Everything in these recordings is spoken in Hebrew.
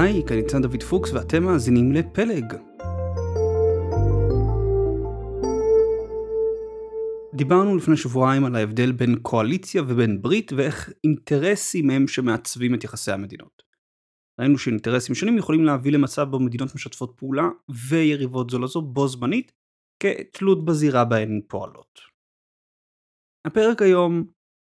היי, כאן ניצן דוד פוקס ואתם מאזינים לפלג. דיברנו לפני שבועיים על ההבדל בין קואליציה ובין ברית ואיך אינטרסים הם שמעצבים את יחסי המדינות. ראינו שאינטרסים שונים יכולים להביא למצב בו מדינות משתפות פעולה ויריבות זו לזו בו זמנית כתלות בזירה בהן פועלות. הפרק היום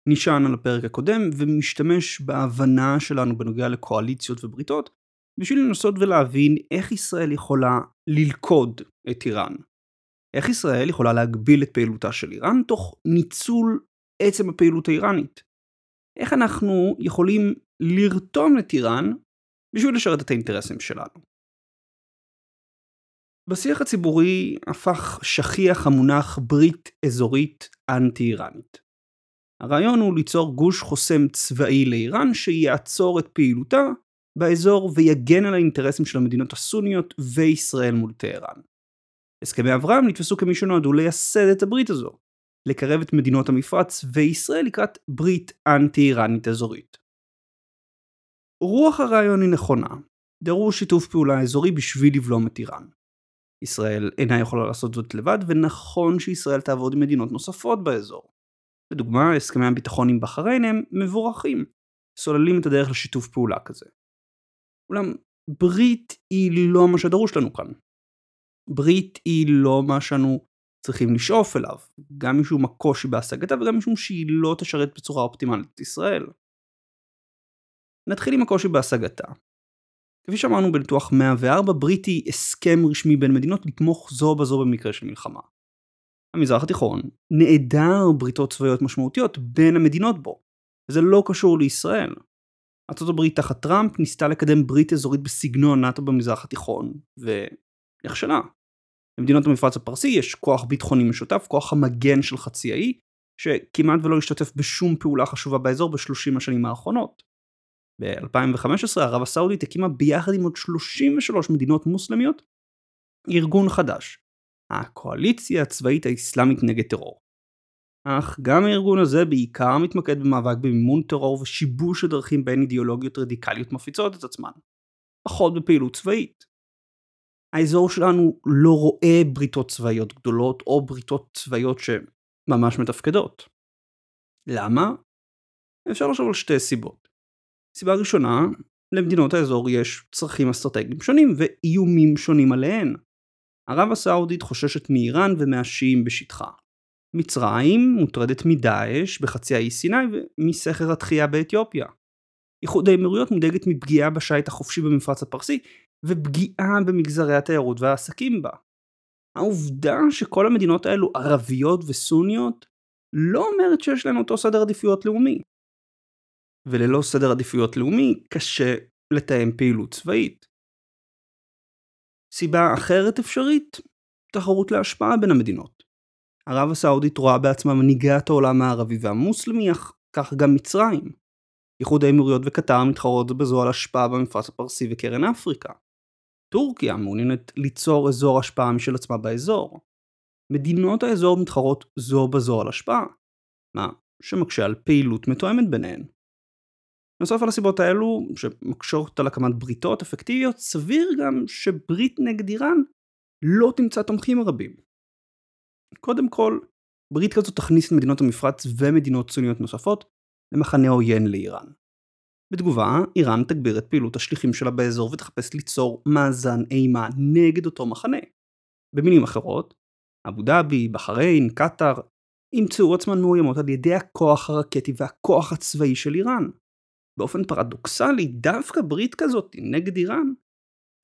נשען על הפרק הקודם ומשתמש בהבנה שלנו בנוגע לקואליציות ובריתות בשביל לנסות ולהבין איך ישראל יכולה ללכוד את איראן. איך ישראל יכולה להגביל את פעילותה של איראן תוך ניצול עצם הפעילות האיראנית. איך אנחנו יכולים לרתום את איראן בשביל לשרת את האינטרסים שלנו. בשיח הציבורי הפך שכיח המונח ברית אזורית אנטי-איראנית. הרעיון הוא ליצור גוש חוסם צבאי לאיראן שיעצור את פעילותה באזור ויגן על האינטרסים של המדינות הסוניות וישראל מול טהרן. הסכמי אברהם נתפסו כמי שנועדו לייסד את הברית הזו, לקרב את מדינות המפרץ וישראל לקראת ברית אנטי-איראנית אזורית. רוח הרעיון היא נכונה, דרוש שיתוף פעולה אזורי בשביל לבלום את איראן. ישראל אינה יכולה לעשות זאת לבד, ונכון שישראל תעבוד עם מדינות נוספות באזור. לדוגמה, הסכמי הביטחון עם בחריין הם מבורכים, סוללים את הדרך לשיתוף פעולה כזה. אולם ברית היא לא מה שדרוש לנו כאן. ברית היא לא מה שאנו צריכים לשאוף אליו, גם משום הקושי בהשגתה וגם משום שהיא לא תשרת בצורה אופטימלית את ישראל. נתחיל עם הקושי בהשגתה. כפי שאמרנו בניתוח 104, ברית היא הסכם רשמי בין מדינות לתמוך זו בזו במקרה של מלחמה. המזרח התיכון נעדר בריתות צבאיות משמעותיות בין המדינות בו, וזה לא קשור לישראל. ארה"ב תחת טראמפ ניסתה לקדם ברית אזורית בסגנון נאט"ו במזרח התיכון, ונכשלה. למדינות המפרץ הפרסי יש כוח ביטחוני משותף, כוח המגן של חצי האי, שכמעט ולא השתתף בשום פעולה חשובה באזור בשלושים השנים האחרונות. ב-2015 ערב הסעודית הקימה ביחד עם עוד 33 מדינות מוסלמיות ארגון חדש, הקואליציה הצבאית האסלאמית נגד טרור. אך גם הארגון הזה בעיקר מתמקד במאבק במימון טרור ושיבוש הדרכים בין אידיאולוגיות רדיקליות מפיצות את עצמן, פחות בפעילות צבאית. האזור שלנו לא רואה בריתות צבאיות גדולות או בריתות צבאיות שממש מתפקדות. למה? אפשר לחשוב על שתי סיבות. סיבה ראשונה, למדינות האזור יש צרכים אסטרטגיים שונים ואיומים שונים עליהן. ערב הסעודית חוששת מאיראן ומהשיעים בשטחה. מצרים מוטרדת מדאעש בחצי האי סיני ומסכר התחייה באתיופיה. איחוד האמירויות מודאגת מפגיעה בשיט החופשי במפרץ הפרסי ופגיעה במגזרי התיירות והעסקים בה. העובדה שכל המדינות האלו ערביות וסוניות לא אומרת שיש להן אותו סדר עדיפויות לאומי. וללא סדר עדיפויות לאומי קשה לתאם פעילות צבאית. סיבה אחרת אפשרית, תחרות להשפעה בין המדינות. ערב הסעודית רואה בעצמה מנהיגת העולם הערבי והמוסלמי, אך כך גם מצרים. איחוד האמירויות וקטר מתחרות בזו על השפעה במפרץ הפרסי וקרן אפריקה. טורקיה מעוניינת ליצור אזור השפעה משל עצמה באזור. מדינות האזור מתחרות זו בזו על השפעה, מה שמקשה על פעילות מתואמת ביניהן. נוסף על הסיבות האלו, שמקשות על הקמת בריתות אפקטיביות, סביר גם שברית נגד איראן לא תמצא תומכים רבים. קודם כל, ברית כזו תכניס את מדינות המפרץ ומדינות סוניות נוספות למחנה עוין לאיראן. בתגובה, איראן תגביר את פעילות השליחים שלה באזור ותחפש ליצור מאזן אימה נגד אותו מחנה. במילים אחרות, אבו דאבי, בחריין, קטאר, ימצאו עצמן מאוימות על ידי הכוח הרקטי והכוח הצבאי של איראן. באופן פרדוקסלי, דווקא ברית כזאת נגד איראן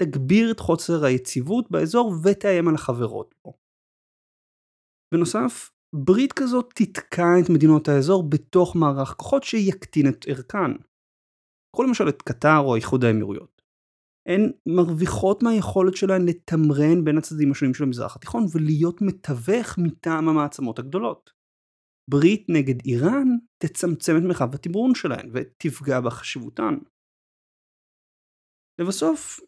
תגביר את חוסר היציבות באזור ותאיים על החברות בו. בנוסף, ברית כזאת תתקע את מדינות האזור בתוך מערך כוחות שיקטין את ערכן. קחו למשל את קטר או איחוד האמירויות. הן מרוויחות מהיכולת שלהן לתמרן בין הצדדים השונים של המזרח התיכון ולהיות מתווך מטעם המעצמות הגדולות. ברית נגד איראן תצמצם את מרחב התמרון שלהן ותפגע בחשיבותן. לבסוף,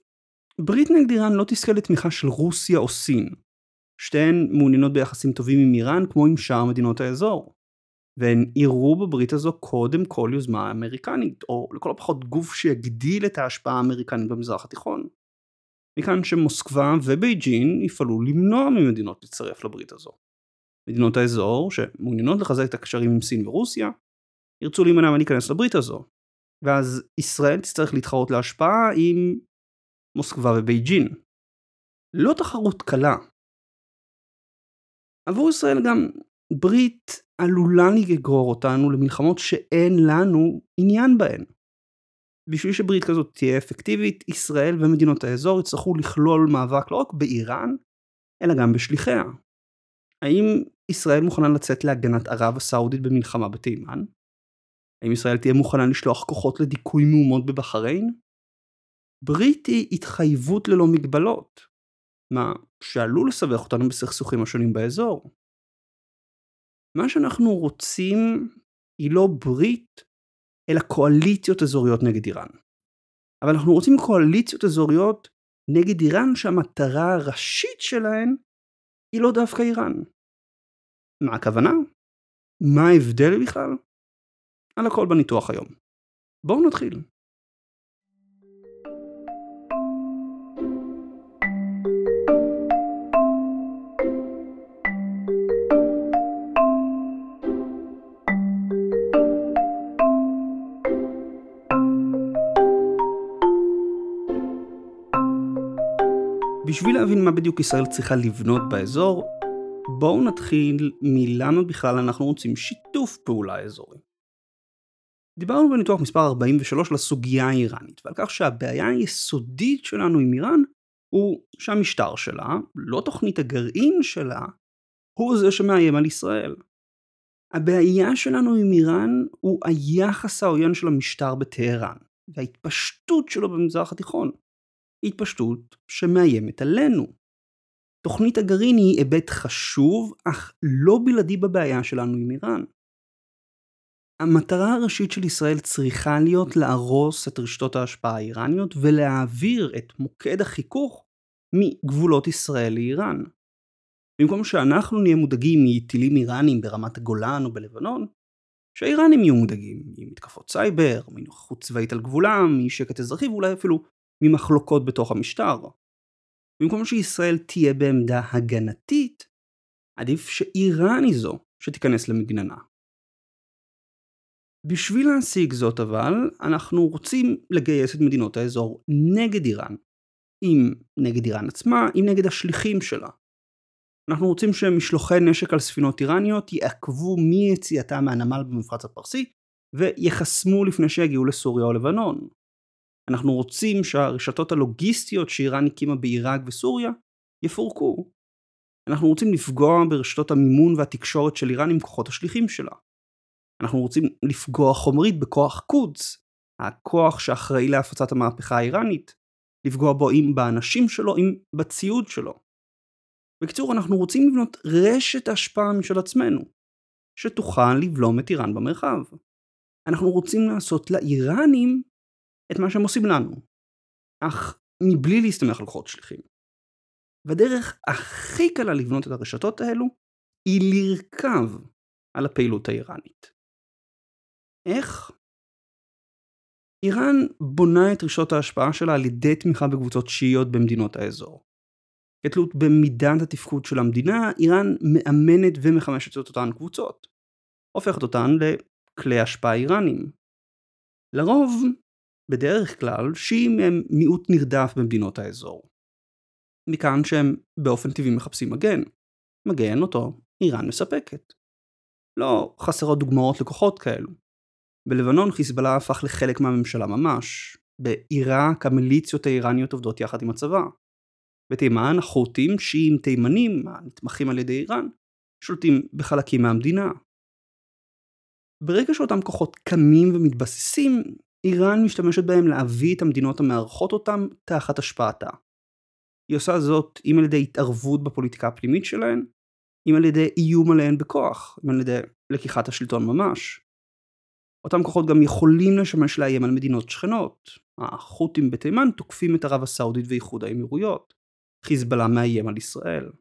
ברית נגד איראן לא תזכה לתמיכה של רוסיה או סין. שתיהן מעוניינות ביחסים טובים עם איראן כמו עם שאר מדינות האזור. והן יראו בברית הזו קודם כל יוזמה אמריקנית, או לכל הפחות גוף שיגדיל את ההשפעה האמריקנית במזרח התיכון. מכאן שמוסקבה ובייג'ין יפעלו למנוע ממדינות להצטרף לברית הזו. מדינות האזור, שמעוניינות לחזק את הקשרים עם סין ורוסיה, ירצו להימנע מלהיכנס לברית הזו. ואז ישראל תצטרך להתחרות להשפעה עם מוסקבה ובייג'ין. לא תחרות קלה. עבור ישראל גם ברית עלולה לגרור אותנו למלחמות שאין לנו עניין בהן. בשביל שברית כזאת תהיה אפקטיבית, ישראל ומדינות האזור יצטרכו לכלול מאבק לא רק באיראן, אלא גם בשליחיה. האם ישראל מוכנה לצאת להגנת ערב הסעודית במלחמה בתימן? האם ישראל תהיה מוכנה לשלוח כוחות לדיכוי מהומות בבחריין? ברית היא התחייבות ללא מגבלות, מה שעלול לסבך אותנו בסכסוכים השונים באזור. מה שאנחנו רוצים היא לא ברית, אלא קואליציות אזוריות נגד איראן. אבל אנחנו רוצים קואליציות אזוריות נגד איראן שהמטרה הראשית שלהן היא לא דווקא איראן. מה הכוונה? מה ההבדל בכלל? על הכל בניתוח היום. בואו נתחיל. בשביל להבין מה בדיוק ישראל צריכה לבנות באזור, בואו נתחיל מלמה בכלל אנחנו רוצים שיתוף פעולה אזורי. דיברנו בניתוח מספר 43 לסוגיה האיראנית, ועל כך שהבעיה היסודית שלנו עם איראן הוא שהמשטר שלה, לא תוכנית הגרעין שלה, הוא זה שמאיים על ישראל. הבעיה שלנו עם איראן הוא היחס העוין של המשטר בטהרן, וההתפשטות שלו במזרח התיכון. התפשטות שמאיימת עלינו. תוכנית הגרעין היא היבט חשוב, אך לא בלעדי בבעיה שלנו עם איראן. המטרה הראשית של ישראל צריכה להיות להרוס את רשתות ההשפעה האיראניות ולהעביר את מוקד החיכוך מגבולות ישראל לאיראן. במקום שאנחנו נהיה מודאגים מטילים איראנים ברמת הגולן או בלבנון, שהאיראנים יהיו מודאגים ממתקפות סייבר, מנוכחות צבאית על גבולם, משקט אזרחי ואולי אפילו ממחלוקות בתוך המשטר. במקום שישראל תהיה בעמדה הגנתית, עדיף שאיראן היא זו שתיכנס למגננה. בשביל להשיג זאת אבל, אנחנו רוצים לגייס את מדינות האזור נגד איראן. אם נגד איראן עצמה, אם נגד השליחים שלה. אנחנו רוצים שמשלוחי נשק על ספינות איראניות יעכבו מיציאתם מהנמל במפרץ הפרסי, ויחסמו לפני שיגיעו לסוריה או לבנון. אנחנו רוצים שהרשתות הלוגיסטיות שאיראן הקימה בעיראק וסוריה יפורקו. אנחנו רוצים לפגוע ברשתות המימון והתקשורת של איראן עם כוחות השליחים שלה. אנחנו רוצים לפגוע חומרית בכוח קודס, הכוח שאחראי להפצת המהפכה האיראנית, לפגוע בו אם באנשים שלו, אם בציוד שלו. בקיצור, אנחנו רוצים לבנות רשת השפעה משל עצמנו, שתוכל לבלום את איראן במרחב. אנחנו רוצים לעשות לאיראנים את מה שהם עושים לנו, אך מבלי להסתמך על כוחות שליחים. והדרך הכי קלה לבנות את הרשתות האלו היא לרכב על הפעילות האיראנית. איך? איראן בונה את רשתות ההשפעה שלה על ידי תמיכה בקבוצות שיעיות במדינות האזור. כתלות במידת התפקוד של המדינה, איראן מאמנת ומחמשת את אותן קבוצות. הופכת אותן לכלי השפעה איראנים. לרוב, בדרך כלל, שיעים הם מיעוט נרדף במדינות האזור. מכאן שהם באופן טבעי מחפשים מגן. מגן אותו איראן מספקת. לא חסרות דוגמאות לכוחות כאלו. בלבנון חיזבאללה הפך לחלק מהממשלה ממש. בעיראק המיליציות האיראניות עובדות יחד עם הצבא. בתימן החות'ים, שיעים תימנים, הנתמכים על ידי איראן, שולטים בחלקים מהמדינה. ברגע שאותם כוחות קמים ומתבססים, איראן משתמשת בהם להביא את המדינות המארחות אותם תחת השפעתה. היא עושה זאת אם על ידי התערבות בפוליטיקה הפנימית שלהן, אם על ידי איום עליהן בכוח, אם על ידי לקיחת השלטון ממש. אותם כוחות גם יכולים לשמש לאיים על מדינות שכנות. החות'ים בתימן תוקפים את ערב הסעודית ואיחוד האמירויות. חיזבאללה מאיים על ישראל.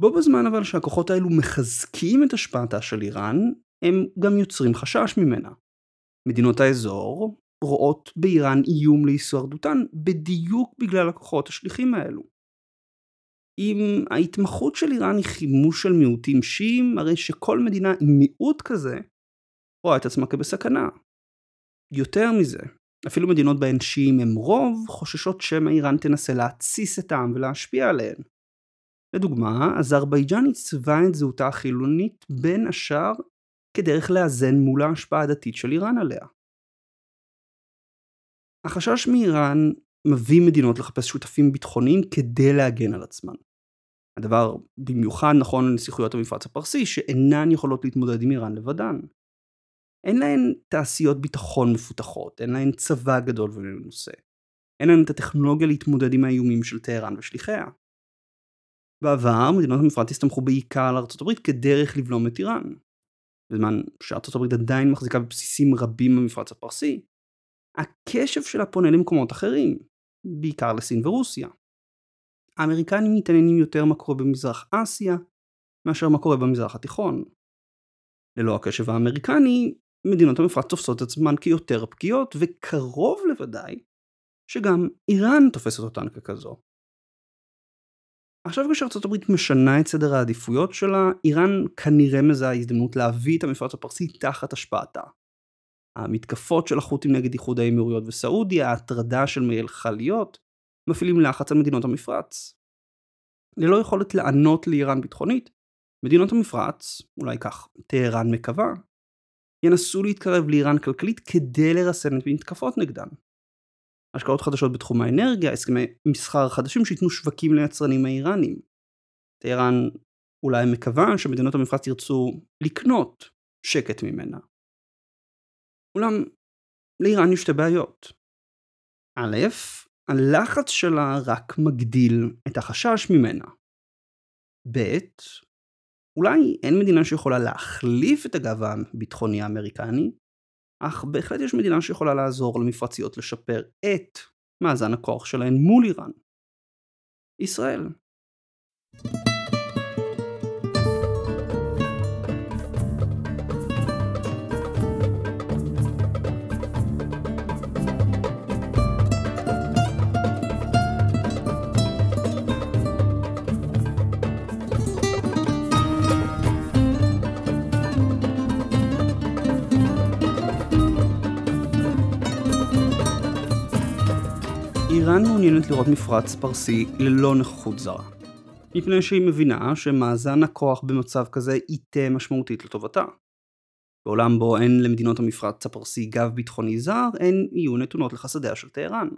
בו בזמן אבל שהכוחות האלו מחזקים את השפעתה של איראן, הם גם יוצרים חשש ממנה. מדינות האזור רואות באיראן איום להישרדותן בדיוק בגלל הכוחות השליחים האלו. אם ההתמחות של איראן היא חימוש של מיעוטים שיעים, הרי שכל מדינה עם מיעוט כזה רואה את עצמה כבסכנה. יותר מזה, אפילו מדינות בהן שיעים הם רוב, חוששות שמא איראן תנסה להתסיס את העם ולהשפיע עליהן. לדוגמה, אזרבייג'אן עיצבה את זהותה החילונית בין השאר כדרך לאזן מול ההשפעה הדתית של איראן עליה. החשש מאיראן מביא מדינות לחפש שותפים ביטחוניים כדי להגן על עצמן. הדבר במיוחד נכון לנסיכויות המפרץ הפרסי שאינן יכולות להתמודד עם איראן לבדן. אין להן תעשיות ביטחון מפותחות, אין להן צבא גדול ומנוסה. אין להן את הטכנולוגיה להתמודד עם האיומים של טהרן ושליחיה. בעבר מדינות המפרץ הסתמכו בעיקר על ארצות הברית כדרך לבלום את איראן. בזמן שארצות הברית עדיין מחזיקה בבסיסים רבים במפרץ הפרסי, הקשב שלה פונה למקומות אחרים, בעיקר לסין ורוסיה. האמריקנים מתעניינים יותר מה קורה במזרח אסיה, מאשר מה קורה במזרח התיכון. ללא הקשב האמריקני, מדינות המפרץ תופסות את עצמן כיותר פגיעות, וקרוב לוודאי שגם איראן תופסת אותן ככזו. עכשיו כשארצות הברית משנה את סדר העדיפויות שלה, איראן כנראה מזהה הזדמנות להביא את המפרץ הפרסי תחת השפעתה. המתקפות של החות'ים נגד איחוד האמירויות וסעודיה, ההטרדה של מייל חליות, מפעילים לחץ על מדינות המפרץ. ללא יכולת לענות לאיראן ביטחונית, מדינות המפרץ, אולי כך טהרן מקווה, ינסו להתקרב לאיראן כלכלית כדי לרסן את מתקפות נגדן. השקעות חדשות בתחום האנרגיה, הסכמי מסחר חדשים שייתנו שווקים ליצרנים האיראנים. טהרן אולי מקווה שמדינות המפרץ ירצו לקנות שקט ממנה. אולם לאיראן יש שתי בעיות. א', הלחץ שלה רק מגדיל את החשש ממנה. ב', אולי אין מדינה שיכולה להחליף את הגב הביטחוני האמריקני, אך בהחלט יש מדינה שיכולה לעזור למפרציות לשפר את מאזן הכוח שלהן מול איראן. ישראל. איראן מעוניינת לראות מפרץ פרסי ללא נוכחות זרה. מפני שהיא מבינה שמאזן הכוח במצב כזה ייטה משמעותית לטובתה. בעולם בו אין למדינות המפרץ הפרסי גב ביטחוני זר, הן יהיו נתונות לחסדיה של טהרן.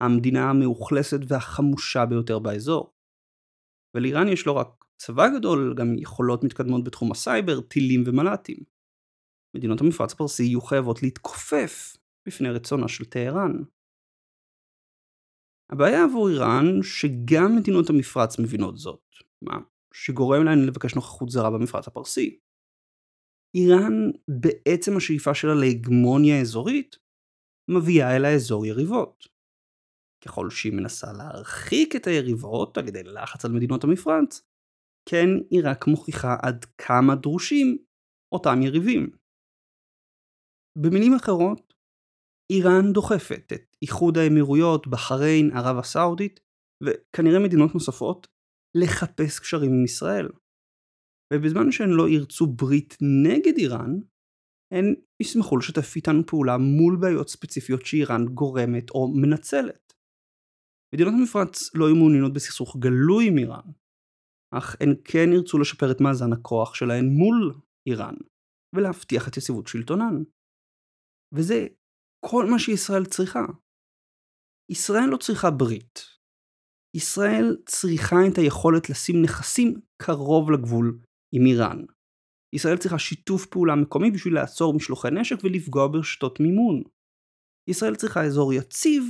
המדינה המאוכלסת והחמושה ביותר באזור. ולאיראן יש לא רק צבא גדול, גם יכולות מתקדמות בתחום הסייבר, טילים ומל"טים. מדינות המפרץ הפרסי יהיו חייבות להתכופף בפני רצונה של טהרן. הבעיה עבור איראן שגם מדינות המפרץ מבינות זאת, מה שגורם להן לבקש נוכחות זרה במפרץ הפרסי. איראן, בעצם השאיפה שלה להגמוניה אזורית, מביאה אל האזור יריבות. ככל שהיא מנסה להרחיק את היריבות על ידי לחץ על מדינות המפרץ, כן היא רק מוכיחה עד כמה דרושים אותם יריבים. במילים אחרות, איראן דוחפת את איחוד האמירויות, בחריין, ערב הסעודית, וכנראה מדינות נוספות, לחפש קשרים עם ישראל. ובזמן שהן לא ירצו ברית נגד איראן, הן ישמחו לשתף איתנו פעולה מול בעיות ספציפיות שאיראן גורמת או מנצלת. מדינות המפרץ לא יהיו מעוניינות בסכסוך גלוי עם איראן, אך הן כן ירצו לשפר את מאזן הכוח שלהן מול איראן, ולהבטיח את יציבות שלטונן. וזה כל מה שישראל צריכה. ישראל לא צריכה ברית. ישראל צריכה את היכולת לשים נכסים קרוב לגבול עם איראן. ישראל צריכה שיתוף פעולה מקומי בשביל לעצור משלוחי נשק ולפגוע ברשתות מימון. ישראל צריכה אזור יציב,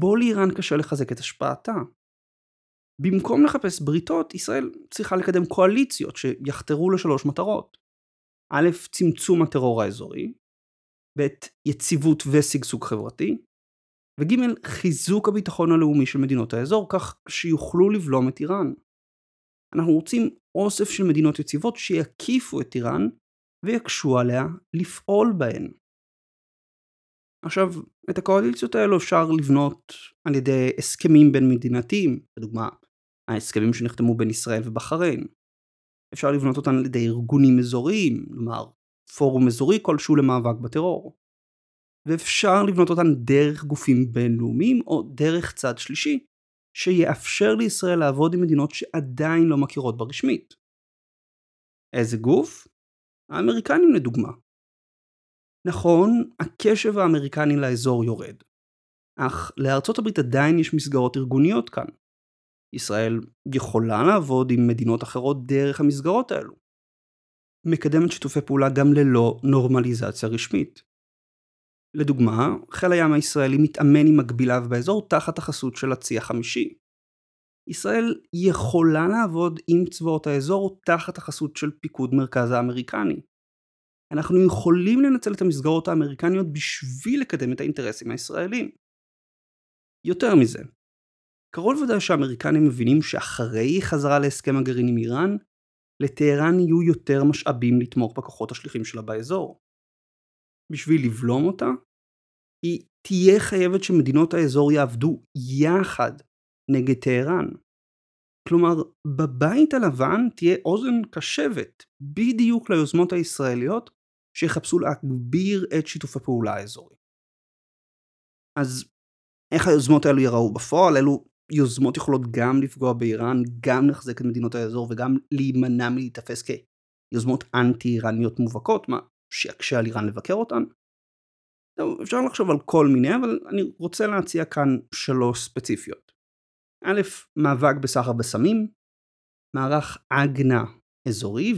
בו לאיראן קשה לחזק את השפעתה. במקום לחפש בריתות, ישראל צריכה לקדם קואליציות שיחתרו לשלוש מטרות. א', צמצום הטרור האזורי, ב' יציבות ושגשוג חברתי, וג' חיזוק הביטחון הלאומי של מדינות האזור כך שיוכלו לבלום את איראן. אנחנו רוצים אוסף של מדינות יציבות שיקיפו את איראן ויקשו עליה לפעול בהן. עכשיו, את הקואליציות האלו אפשר לבנות על ידי הסכמים בין מדינתיים, לדוגמה, ההסכמים שנחתמו בין ישראל ובחריין. אפשר לבנות אותן על ידי ארגונים אזוריים, כלומר, פורום אזורי כלשהו למאבק בטרור. ואפשר לבנות אותן דרך גופים בינלאומיים או דרך צד שלישי, שיאפשר לישראל לעבוד עם מדינות שעדיין לא מכירות ברשמית. איזה גוף? האמריקנים לדוגמה. נכון, הקשב האמריקני לאזור יורד, אך לארצות הברית עדיין יש מסגרות ארגוניות כאן. ישראל יכולה לעבוד עם מדינות אחרות דרך המסגרות האלו. מקדמת שיתופי פעולה גם ללא נורמליזציה רשמית. לדוגמה, חיל הים הישראלי מתאמן עם מקביליו באזור תחת החסות של הצי החמישי. ישראל יכולה לעבוד עם צבאות האזור תחת החסות של פיקוד מרכז האמריקני. אנחנו יכולים לנצל את המסגרות האמריקניות בשביל לקדם את האינטרסים הישראלים. יותר מזה, קרוב ודאי שהאמריקנים מבינים שאחרי חזרה להסכם הגרעין עם איראן, לטהרן יהיו יותר משאבים לתמוך בכוחות השליחים שלה באזור. בשביל לבלום אותה, היא תהיה חייבת שמדינות האזור יעבדו יחד נגד טהרן. כלומר, בבית הלבן תהיה אוזן קשבת בדיוק ליוזמות הישראליות שיחפשו להגביר את שיתוף הפעולה האזורי. אז איך היוזמות האלו יראו בפועל? אלו יוזמות יכולות גם לפגוע באיראן, גם לחזק את מדינות האזור וגם להימנע מלהיתפס כיוזמות אנטי איראניות מובהקות, מה שיקשה על איראן לבקר אותן. אפשר לחשוב על כל מיני, אבל אני רוצה להציע כאן שלוש ספציפיות. א', מאבק בסחר בסמים, מערך אגנה אזורי,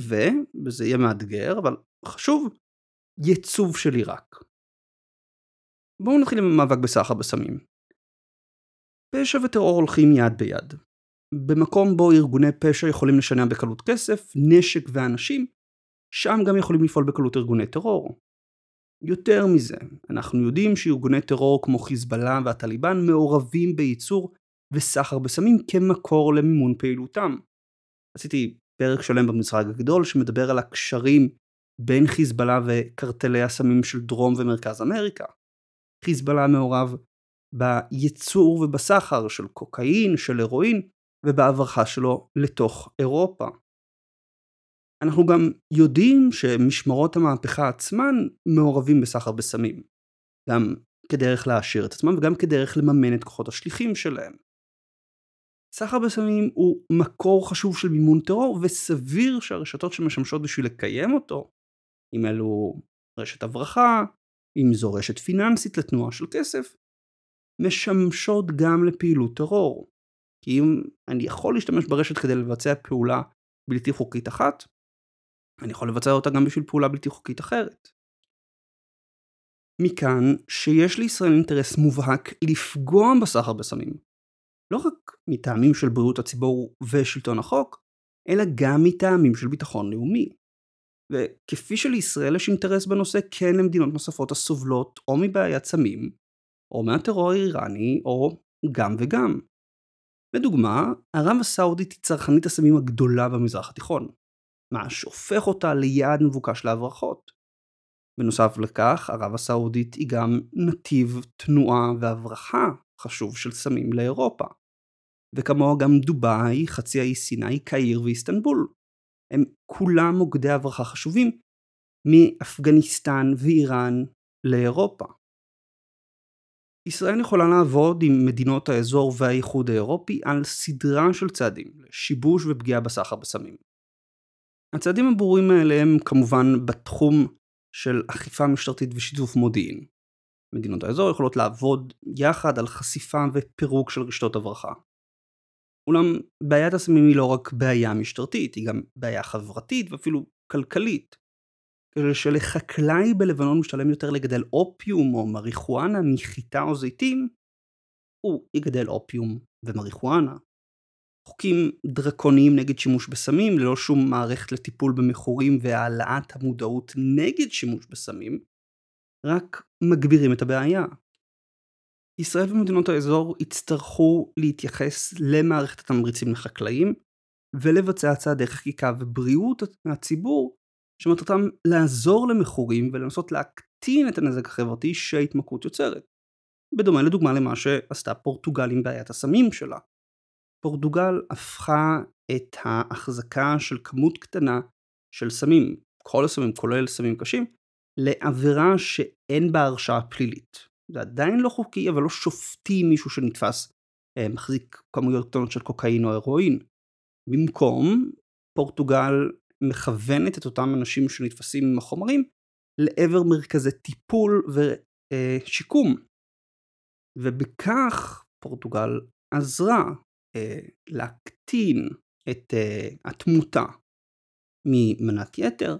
וזה יהיה מאתגר, אבל חשוב, ייצוב של עיראק. בואו נתחיל עם המאבק בסחר בסמים. פשע וטרור הולכים יד ביד. במקום בו ארגוני פשע יכולים לשנע בקלות כסף, נשק ואנשים, שם גם יכולים לפעול בקלות ארגוני טרור. יותר מזה, אנחנו יודעים שארגוני טרור כמו חיזבאללה והטליבן מעורבים בייצור וסחר בסמים כמקור למימון פעילותם. עשיתי פרק שלם במשרד הגדול שמדבר על הקשרים בין חיזבאללה וקרטלי הסמים של דרום ומרכז אמריקה. חיזבאללה מעורב בייצור ובסחר של קוקאין, של הירואין, ובהברחה שלו לתוך אירופה. אנחנו גם יודעים שמשמרות המהפכה עצמן מעורבים בסחר בסמים, גם כדרך להעשיר את עצמם וגם כדרך לממן את כוחות השליחים שלהם. סחר בסמים הוא מקור חשוב של מימון טרור וסביר שהרשתות שמשמשות בשביל לקיים אותו, אם אלו רשת הברחה, אם זו רשת פיננסית לתנועה של כסף, משמשות גם לפעילות טרור. כי אם אני יכול להשתמש ברשת כדי לבצע פעולה בלתי חוקית אחת, אני יכול לבצע אותה גם בשביל פעולה בלתי חוקית אחרת. מכאן שיש לישראל אינטרס מובהק לפגוע בסחר בסמים. לא רק מטעמים של בריאות הציבור ושלטון החוק, אלא גם מטעמים של ביטחון לאומי. וכפי שלישראל יש אינטרס בנושא כן למדינות נוספות הסובלות או מבעיית סמים, או מהטרור האיראני, או גם וגם. לדוגמה, ערב הסעודית היא צרכנית הסמים הגדולה במזרח התיכון, מה שהופך אותה ליעד מבוקש להברחות. בנוסף לכך, ערב הסעודית היא גם נתיב תנועה והברחה חשוב של סמים לאירופה. וכמוה גם דובאי, חצי האי סיני, קהיר ואיסטנבול. הם כולם מוקדי הברחה חשובים מאפגניסטן ואיראן לאירופה. ישראל יכולה לעבוד עם מדינות האזור והאיחוד האירופי על סדרה של צעדים לשיבוש ופגיעה בסחר בסמים. הצעדים הברורים האלה הם כמובן בתחום של אכיפה משטרתית ושיתוף מודיעין. מדינות האזור יכולות לעבוד יחד על חשיפה ופירוק של רשתות הברחה. אולם בעיית הסמים היא לא רק בעיה משטרתית, היא גם בעיה חברתית ואפילו כלכלית. שלחקלאי בלבנון משתלם יותר לגדל אופיום או מריחואנה מחיטה או זיתים, הוא יגדל אופיום ומריחואנה. חוקים דרקוניים נגד שימוש בסמים ללא שום מערכת לטיפול במכורים והעלאת המודעות נגד שימוש בסמים, רק מגבירים את הבעיה. ישראל ומדינות האזור יצטרכו להתייחס למערכת התמריצים לחקלאים ולבצע צעדי חקיקה ובריאות הציבור שמטרתם לעזור למכורים ולנסות להקטין את הנזק החברתי שההתמכרות יוצרת. בדומה לדוגמה למה שעשתה פורטוגל עם בעיית הסמים שלה. פורטוגל הפכה את ההחזקה של כמות קטנה של סמים, כל הסמים כולל סמים קשים, לעבירה שאין בה הרשעה פלילית. זה עדיין לא חוקי אבל לא שופטים מישהו שנתפס אה, מחזיק כמויות קטנות של קוקאין או הרואין. במקום פורטוגל מכוונת את אותם אנשים שנתפסים עם החומרים לעבר מרכזי טיפול ושיקום. ובכך פורטוגל עזרה אה, להקטין את אה, התמותה ממנת יתר,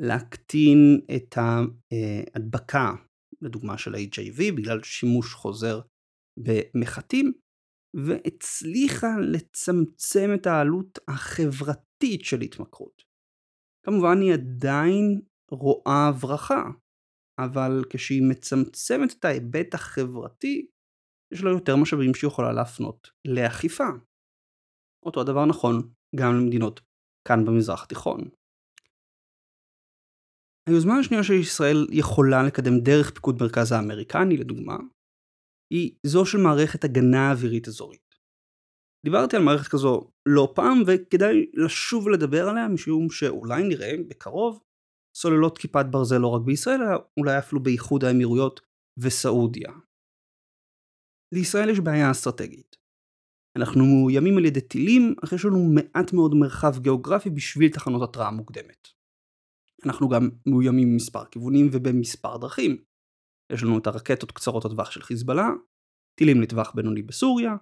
להקטין את ההדבקה, לדוגמה של ה-HIV, בגלל שימוש חוזר במחטים, והצליחה לצמצם את העלות החברתית של התמכרות. כמובן היא עדיין רואה הברחה, אבל כשהיא מצמצמת את ההיבט החברתי, יש לה יותר משאבים שהיא יכולה להפנות לאכיפה. אותו הדבר נכון גם למדינות כאן במזרח התיכון. היוזמה השנייה של ישראל יכולה לקדם דרך פיקוד מרכז האמריקני לדוגמה, היא זו של מערכת הגנה אווירית אזורית. דיברתי על מערכת כזו לא פעם וכדאי לשוב ולדבר עליה משום שאולי נראה בקרוב סוללות כיפת ברזל לא רק בישראל אלא אולי אפילו באיחוד האמירויות וסעודיה. לישראל יש בעיה אסטרטגית. אנחנו מאוימים על ידי טילים אך יש לנו מעט מאוד מרחב גיאוגרפי בשביל תחנות התראה מוקדמת. אנחנו גם מאוימים ממספר כיוונים ובמספר דרכים. יש לנו את הרקטות קצרות הטווח של חיזבאללה, טילים לטווח בינוני בסוריה,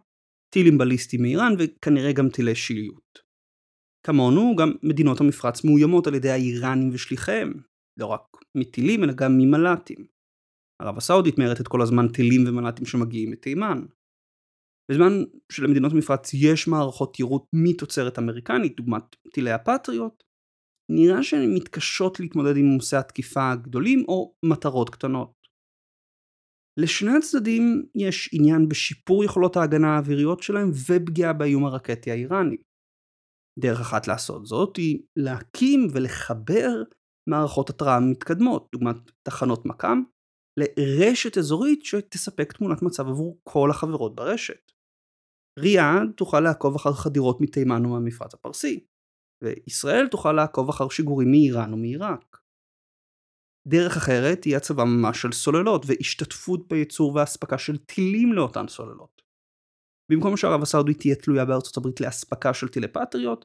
טילים בליסטיים מאיראן וכנראה גם טילי שיליות. כמונו גם מדינות המפרץ מאוימות על ידי האיראנים ושליחיהם, לא רק מטילים אלא גם ממל"טים. ערב הסעודית מיירטת כל הזמן טילים ומל"טים שמגיעים מתימן. בזמן שלמדינות המפרץ יש מערכות יירוט מתוצרת אמריקנית, דוגמת טילי הפטריוט, נראה שהן מתקשות להתמודד עם עומסי התקיפה הגדולים או מטרות קטנות. לשני הצדדים יש עניין בשיפור יכולות ההגנה האוויריות שלהם ופגיעה באיום הרקטי האיראני. דרך אחת לעשות זאת היא להקים ולחבר מערכות התרעה מתקדמות, דוגמת תחנות מקם, לרשת אזורית שתספק תמונת מצב עבור כל החברות ברשת. ריאד תוכל לעקוב אחר חדירות מתימן ומהמפרץ הפרסי, וישראל תוכל לעקוב אחר שיגורים מאיראן ומעיראק. דרך אחרת היא הצבה ממש של סוללות והשתתפות בייצור והאספקה של טילים לאותן סוללות. במקום שערב הסעודית תהיה תלויה בארצות הברית לאספקה של טילי פטריוט,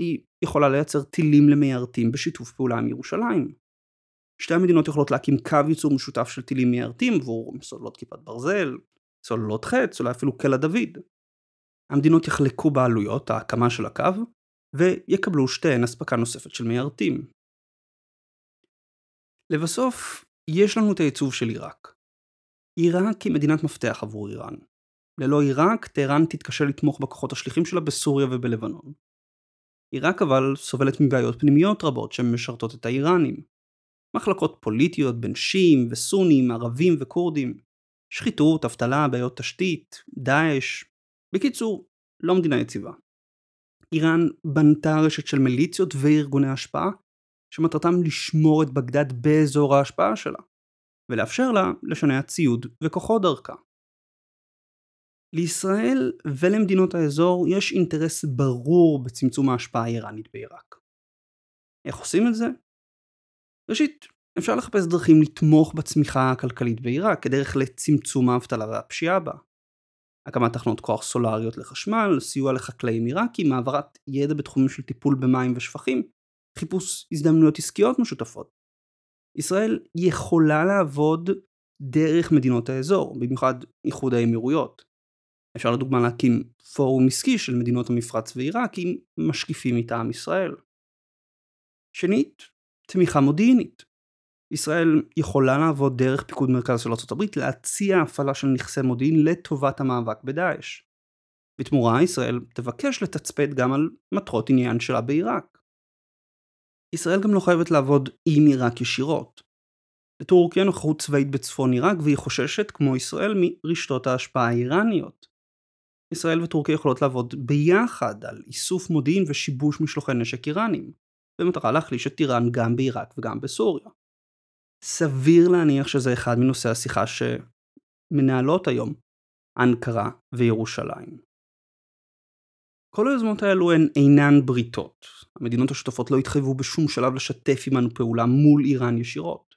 היא יכולה לייצר טילים למיירטים בשיתוף פעולה עם ירושלים. שתי המדינות יכולות להקים קו ייצור משותף של טילים מיירטים עבור סוללות כיפת ברזל, סוללות חץ, אולי אפילו קלע דוד. המדינות יחלקו בעלויות ההקמה של הקו, ויקבלו שתיהן אספקה נוספת של מיירטים. לבסוף, יש לנו את הייצוב של עיראק. עיראק היא מדינת מפתח עבור איראן. ללא עיראק, טהרן תתקשה לתמוך בכוחות השליחים שלה בסוריה ובלבנון. עיראק אבל סובלת מבעיות פנימיות רבות שמשרתות את האיראנים. מחלקות פוליטיות בין שיעים וסונים, ערבים וכורדים, שחיתות, אבטלה, בעיות תשתית, דאעש. בקיצור, לא מדינה יציבה. איראן בנתה רשת של מיליציות וארגוני השפעה שמטרתם לשמור את בגדד באזור ההשפעה שלה, ולאפשר לה לשנע ציוד וכוחות דרכה. לישראל ולמדינות האזור יש אינטרס ברור בצמצום ההשפעה האיראנית בעיראק. איך עושים את זה? ראשית, אפשר לחפש דרכים לתמוך בצמיחה הכלכלית בעיראק כדרך לצמצום האבטלה והפשיעה בה. הקמת תחנות כוח סולריות לחשמל, סיוע לחקלאים עיראקים, העברת ידע בתחומים של טיפול במים ושפכים, חיפוש הזדמנויות עסקיות משותפות. ישראל יכולה לעבוד דרך מדינות האזור, במיוחד איחוד האמירויות. אפשר לדוגמה להקים פורום עסקי של מדינות המפרץ ועיראק עם משקיפים מטעם ישראל. שנית, תמיכה מודיעינית. ישראל יכולה לעבוד דרך פיקוד מרכז של ארה"ב להציע הפעלה של נכסי מודיעין לטובת המאבק בדאעש. בתמורה ישראל תבקש לתצפת גם על מטרות עניין שלה בעיראק. ישראל גם לא חייבת לעבוד עם עיראק ישירות. לטורקיה נוכחות צבאית בצפון עיראק והיא חוששת, כמו ישראל, מרשתות ההשפעה האיראניות. ישראל וטורקיה יכולות לעבוד ביחד על איסוף מודיעין ושיבוש משלוחי נשק איראנים, במטרה להחליש את איראן גם בעיראק וגם בסוריה. סביר להניח שזה אחד מנושאי השיחה שמנהלות היום אנקרה וירושלים. כל היוזמות האלו הן אינן בריתות. המדינות השותפות לא התחייבו בשום שלב לשתף עמנו פעולה מול איראן ישירות.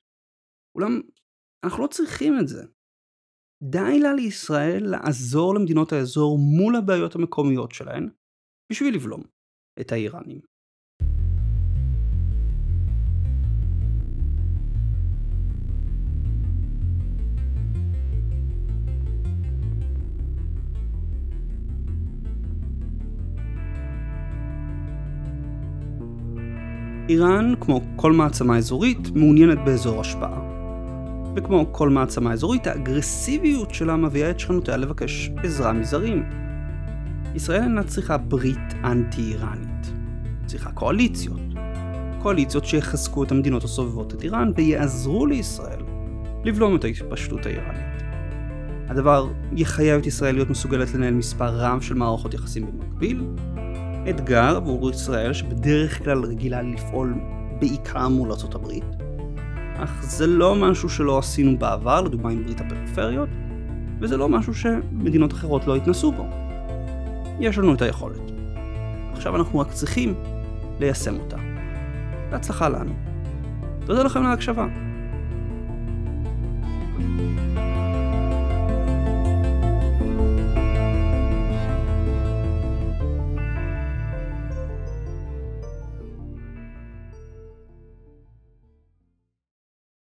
אולם אנחנו לא צריכים את זה. די לה לישראל לעזור למדינות האזור מול הבעיות המקומיות שלהן, בשביל לבלום את האיראנים. איראן, כמו כל מעצמה אזורית, מעוניינת באזור השפעה. וכמו כל מעצמה אזורית, האגרסיביות שלה מביאה את שכנותיה לבקש עזרה מזרים. ישראל אינה צריכה ברית אנטי-איראנית. צריכה קואליציות. קואליציות שיחזקו את המדינות הסובבות את איראן ויעזרו לישראל לבלום את ההתפשטות האיראנית. הדבר יחייב את ישראל להיות מסוגלת לנהל מספר רב של מערכות יחסים במקביל, אתגר עבור ישראל שבדרך כלל רגילה לפעול בעיקר מול ארה"ב, אך זה לא משהו שלא עשינו בעבר, לדוגמה עם ברית הפריפריות, וזה לא משהו שמדינות אחרות לא התנסו בו. יש לנו את היכולת. עכשיו אנחנו רק צריכים ליישם אותה. בהצלחה לנו. תודה לכם על ההקשבה. thank you